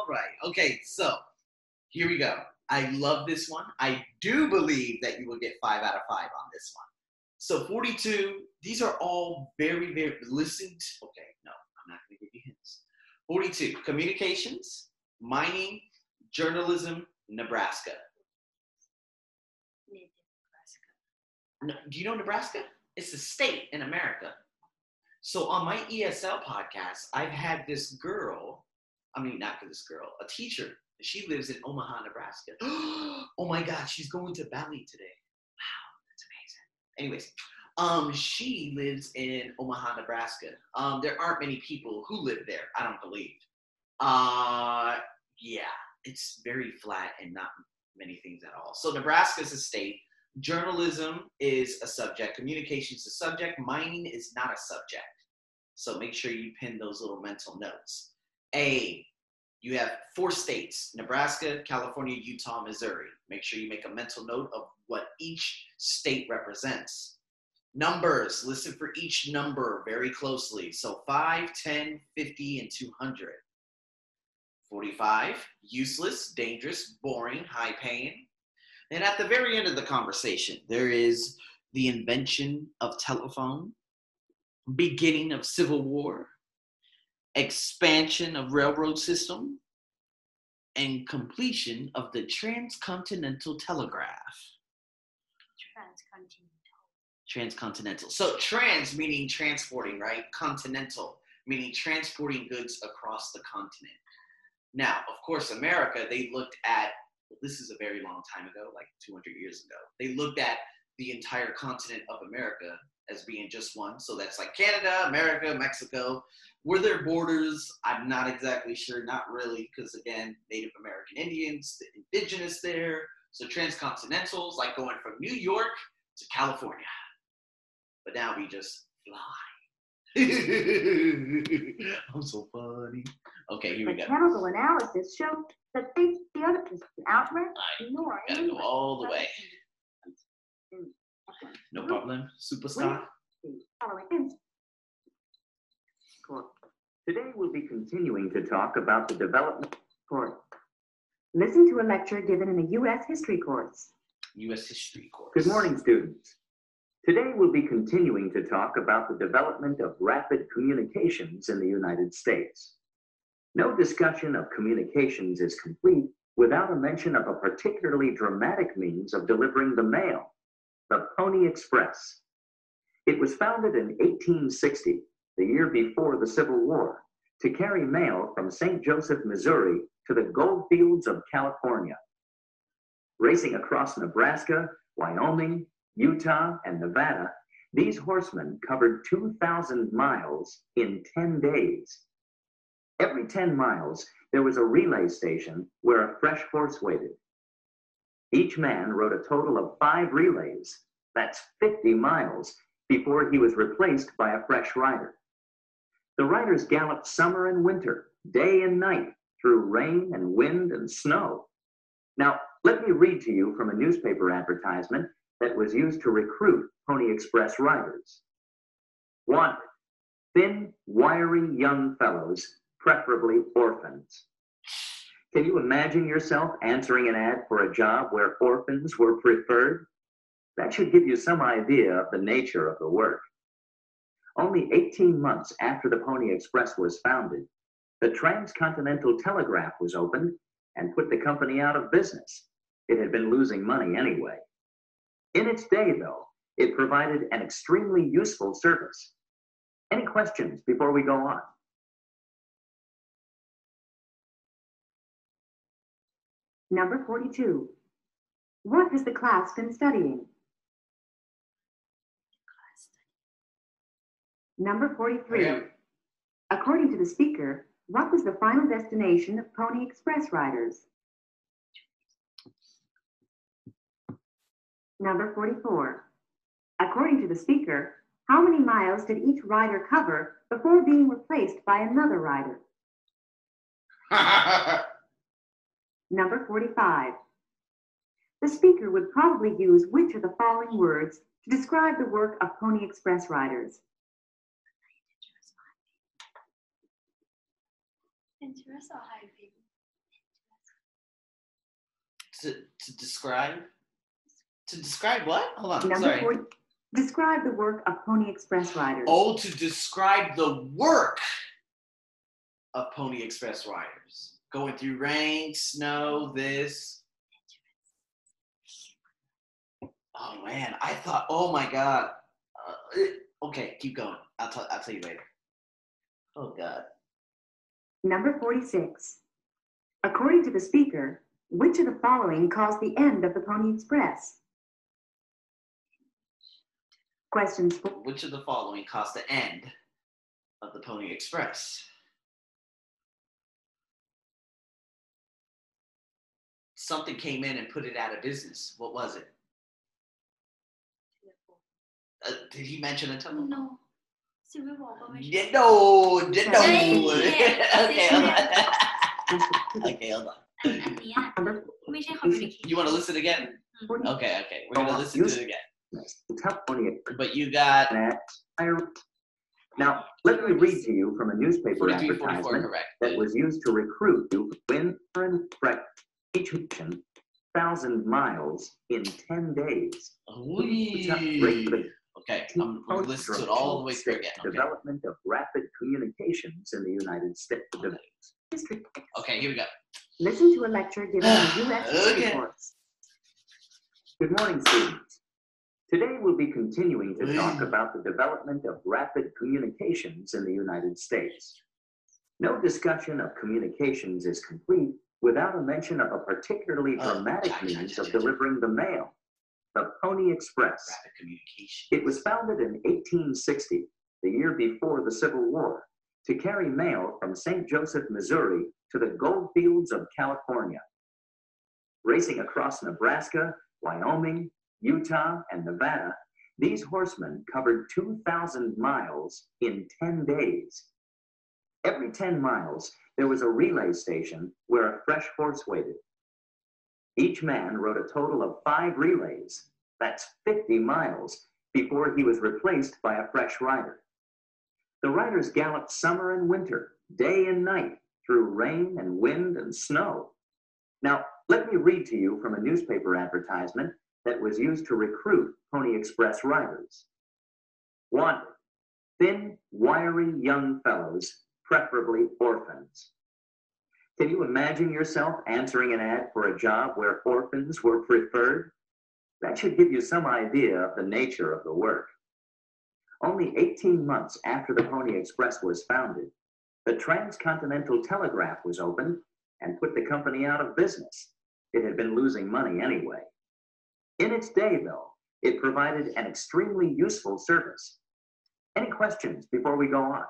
All right. Okay, so here we go. I love this one. I do believe that you will get five out of five on this one. So 42, these are all very, very listened. Okay, no, I'm not going to give you hints. 42, communications, mining, journalism, Nebraska. No, do you know Nebraska? It's a state in America. So on my ESL podcast, I've had this girl, I mean, not for this girl, a teacher. She lives in Omaha, Nebraska. oh my God, she's going to Valley today. Wow, that's amazing. Anyways, um, she lives in Omaha, Nebraska. Um, there aren't many people who live there, I don't believe. Uh, yeah, it's very flat and not many things at all. So Nebraska is a state. Journalism is a subject. Communication is a subject. Mining is not a subject. So make sure you pin those little mental notes. A, you have four states Nebraska, California, Utah, Missouri. Make sure you make a mental note of what each state represents. Numbers, listen for each number very closely. So 5, 10, 50, and 200. 45, useless, dangerous, boring, high paying. And at the very end of the conversation, there is the invention of telephone, beginning of civil war, expansion of railroad system, and completion of the transcontinental telegraph. Transcontinental. Transcontinental. So trans meaning transporting, right? Continental meaning transporting goods across the continent. Now, of course, America, they looked at this is a very long time ago, like 200 years ago. They looked at the entire continent of America as being just one. So that's like Canada, America, Mexico. Were there borders? I'm not exactly sure. Not really, because again, Native American Indians, the indigenous there. So transcontinentals, like going from New York to California. But now we just fly. I'm so funny. Okay, here we The go. chemical analysis showed that they, the other I ignore gotta go all the way. No problem. Superstar. Following. Today we'll be continuing to talk about the development. course. Listen to a lecture given in a U.S. history course. U.S. history course. Good morning, students. Today we'll be continuing to talk about the development of rapid communications in the United States. No discussion of communications is complete without a mention of a particularly dramatic means of delivering the mail, the Pony Express. It was founded in 1860, the year before the Civil War, to carry mail from St. Joseph, Missouri to the gold fields of California. Racing across Nebraska, Wyoming, Utah, and Nevada, these horsemen covered 2,000 miles in 10 days. Every 10 miles, there was a relay station where a fresh horse waited. Each man rode a total of five relays, that's 50 miles, before he was replaced by a fresh rider. The riders galloped summer and winter, day and night, through rain and wind and snow. Now, let me read to you from a newspaper advertisement that was used to recruit Pony Express riders. Wanted, thin, wiry young fellows, preferably orphans. Can you imagine yourself answering an ad for a job where orphans were preferred? That should give you some idea of the nature of the work. Only 18 months after the Pony Express was founded, the Transcontinental Telegraph was opened and put the company out of business. It had been losing money anyway. In its day, though, it provided an extremely useful service. Any questions before we go on? Number 42. What has the class been studying? Number 43. Okay. According to the speaker, what was the final destination of Pony Express riders? Number 44. According to the speaker, how many miles did each rider cover before being replaced by another rider? Number 45. The speaker would probably use which of the following words to describe the work of Pony Express riders? Interest or high people? To, to describe? To describe what? Hold on. Number Sorry. 40, describe the work of Pony Express riders. Oh, to describe the work of Pony Express riders. Going through rain, snow, this. Oh man, I thought, oh my god. Uh, okay, keep going. I'll tell, I'll tell you later. Oh god. Number 46. According to the speaker, which of the following caused the end of the Pony Express? Questions Which of the following caused the end of the Pony Express? something came in and put it out of business. What was it? Uh, did he mention a telephone? No. Did no. Yeah, no, no. okay, hold on. okay, hold on. you want to listen again? Okay, okay. We're going to listen to it again. But you got. Now, let me read to you from a newspaper advertisement correct. that was used to recruit you for an each mission thousand miles in 10 days. Ooh. Okay, I'm gonna listen to it all the way through again. Okay, Development of rapid communications in the United States. History. okay here we go. Listen to a lecture given in U.S. history Okay. course. Good morning, students. Today we'll be continuing to talk about the development of rapid communications in the United States. No discussion of communications is complete without a mention of a particularly Oh, dramatic cha, means of delivering the mail, the Pony Express. It was founded in 1860, the year before the Civil War, to carry mail from St. Joseph, Missouri to the gold fields of California. Racing across Nebraska, Wyoming, Utah, and Nevada, these horsemen covered 2,000 miles in 10 days. Every 10 miles, there was a relay station where a fresh horse waited. Each man rode a total of five relays, that's 50 miles, before he was replaced by a fresh rider. The riders galloped summer and winter, day and night, through rain and wind and snow. Now, let me read to you from a newspaper advertisement that was used to recruit Pony Express riders. Wanted, thin, wiry young fellows, preferably orphans. Can you imagine yourself answering an ad for a job where orphans were preferred? That should give you some idea of the nature of the work. Only 18 months after the Pony Express was founded, the Transcontinental Telegraph was opened and put the company out of business. It had been losing money anyway. In its day, though, it provided an extremely useful service. Any questions before we go on?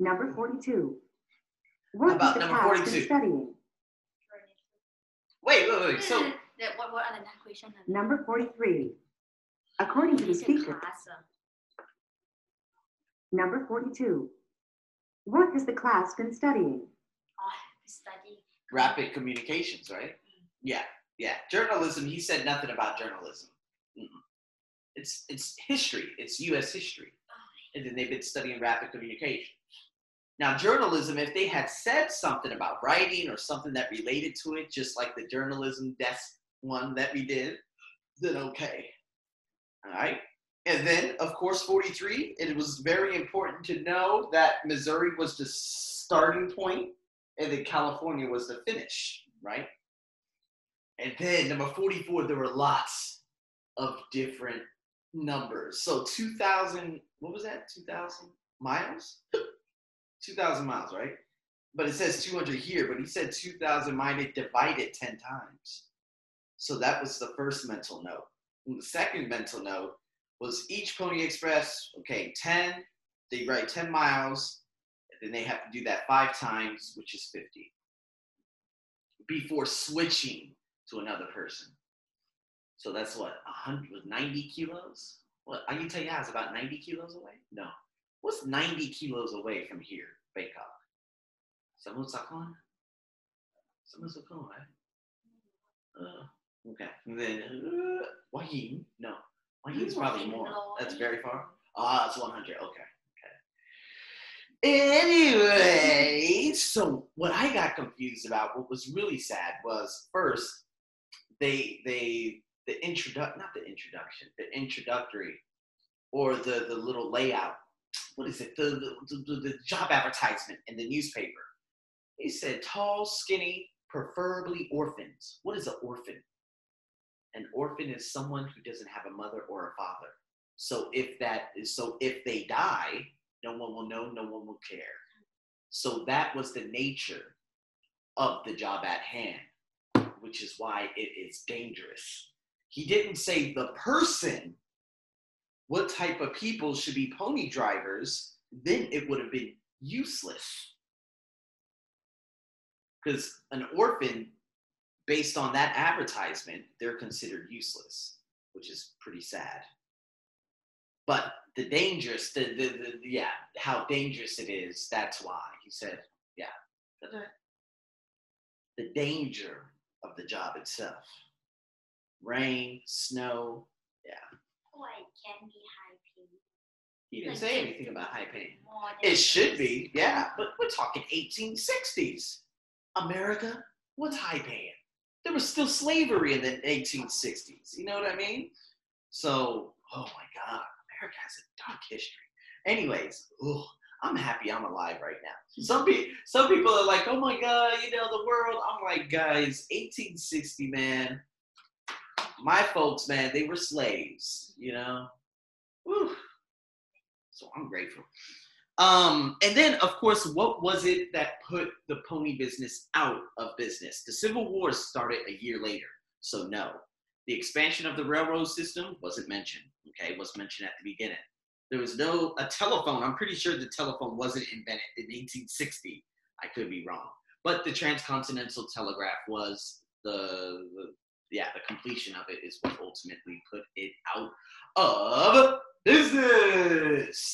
Number 42. What About is the number 42. studying? Wait, wait, wait. So that what, what are the question? Number 43. According to the speaker. Number 42. What has the class been studying? Oh, study. Rapid communications, right? Mm-hmm. Yeah, yeah. Journalism, he said nothing about journalism. Mm. It's, it's history, it's US history. Oh, and then they've been studying rapid communication. Now, journalism. If they had said something about writing or something that related to it, just like the journalism desk one that we did, then okay. All right. And then, of course, 43, it was very important to know that Missouri was the starting point and then California was the finish, right? And then number 44, there were lots of different numbers. So 2,000, what was that? 2,000 miles? 2,000 miles, right? But it says 200 here, but he said 2,000 minus divided 10 times. So that was the first mental note. And the second mental note was each Pony Express, okay, 10, they write 10 miles, and then they have to do that five times, which is 50, before switching to another person. So that's what, 100, 90 kilos? What, Ayutthaya is about 90 kilos away? No. What's 90 kilos away from here, Bangkok? Samut Sakhon? Samusakon, right? Uh, okay. And then uh, Hua Hin? No. Hua Hin's probably more. That's very far. Ah, it's 100. Okay. Okay. Anyways, so what I got confused about, what was really sad was first they they the introduct not the introduction, the introductory or the the little layout. What is it? The the, the, the job advertisement in the newspaper. He said tall, skinny, preferably orphans. What is an orphan? An orphan is someone who doesn't have a mother or a father. So if that is so if they die, no one will know, no one will care. So that was the nature of the job at hand, which is why it is dangerous. He didn't say the person, what type of people should be pony drivers, then it would have been useless. Because an orphan, based on that advertisement, they're considered useless, which is pretty sad. But the dangerous, the, the, the yeah, how dangerous it is, that's why. He said, yeah, the, the danger of the job itself. Rain, snow, yeah. It can be high paid He didn't say anything about high pain. It should be, yeah, but we're talking 1860s. America, what's high paying? There was still slavery in the 1860s. You know what I mean? So, oh my God, America has a dark history. Anyways, ugh, I'm happy I'm alive right now. Some people, some people are like, oh my God, you know the world. I'm like, guys, 1860, man. My folks, man, they were slaves. You know. Whew. So I'm grateful. Um, and then, of course, what was it that put the pony business out of business? The Civil War started a year later, so no. The expansion of the railroad system wasn't mentioned. Okay, was mentioned at the beginning. There was no a telephone. I'm pretty sure the telephone wasn't invented in 1860. I could be wrong, but the transcontinental telegraph was the, the yeah, the completion of it is what ultimately put it out of business.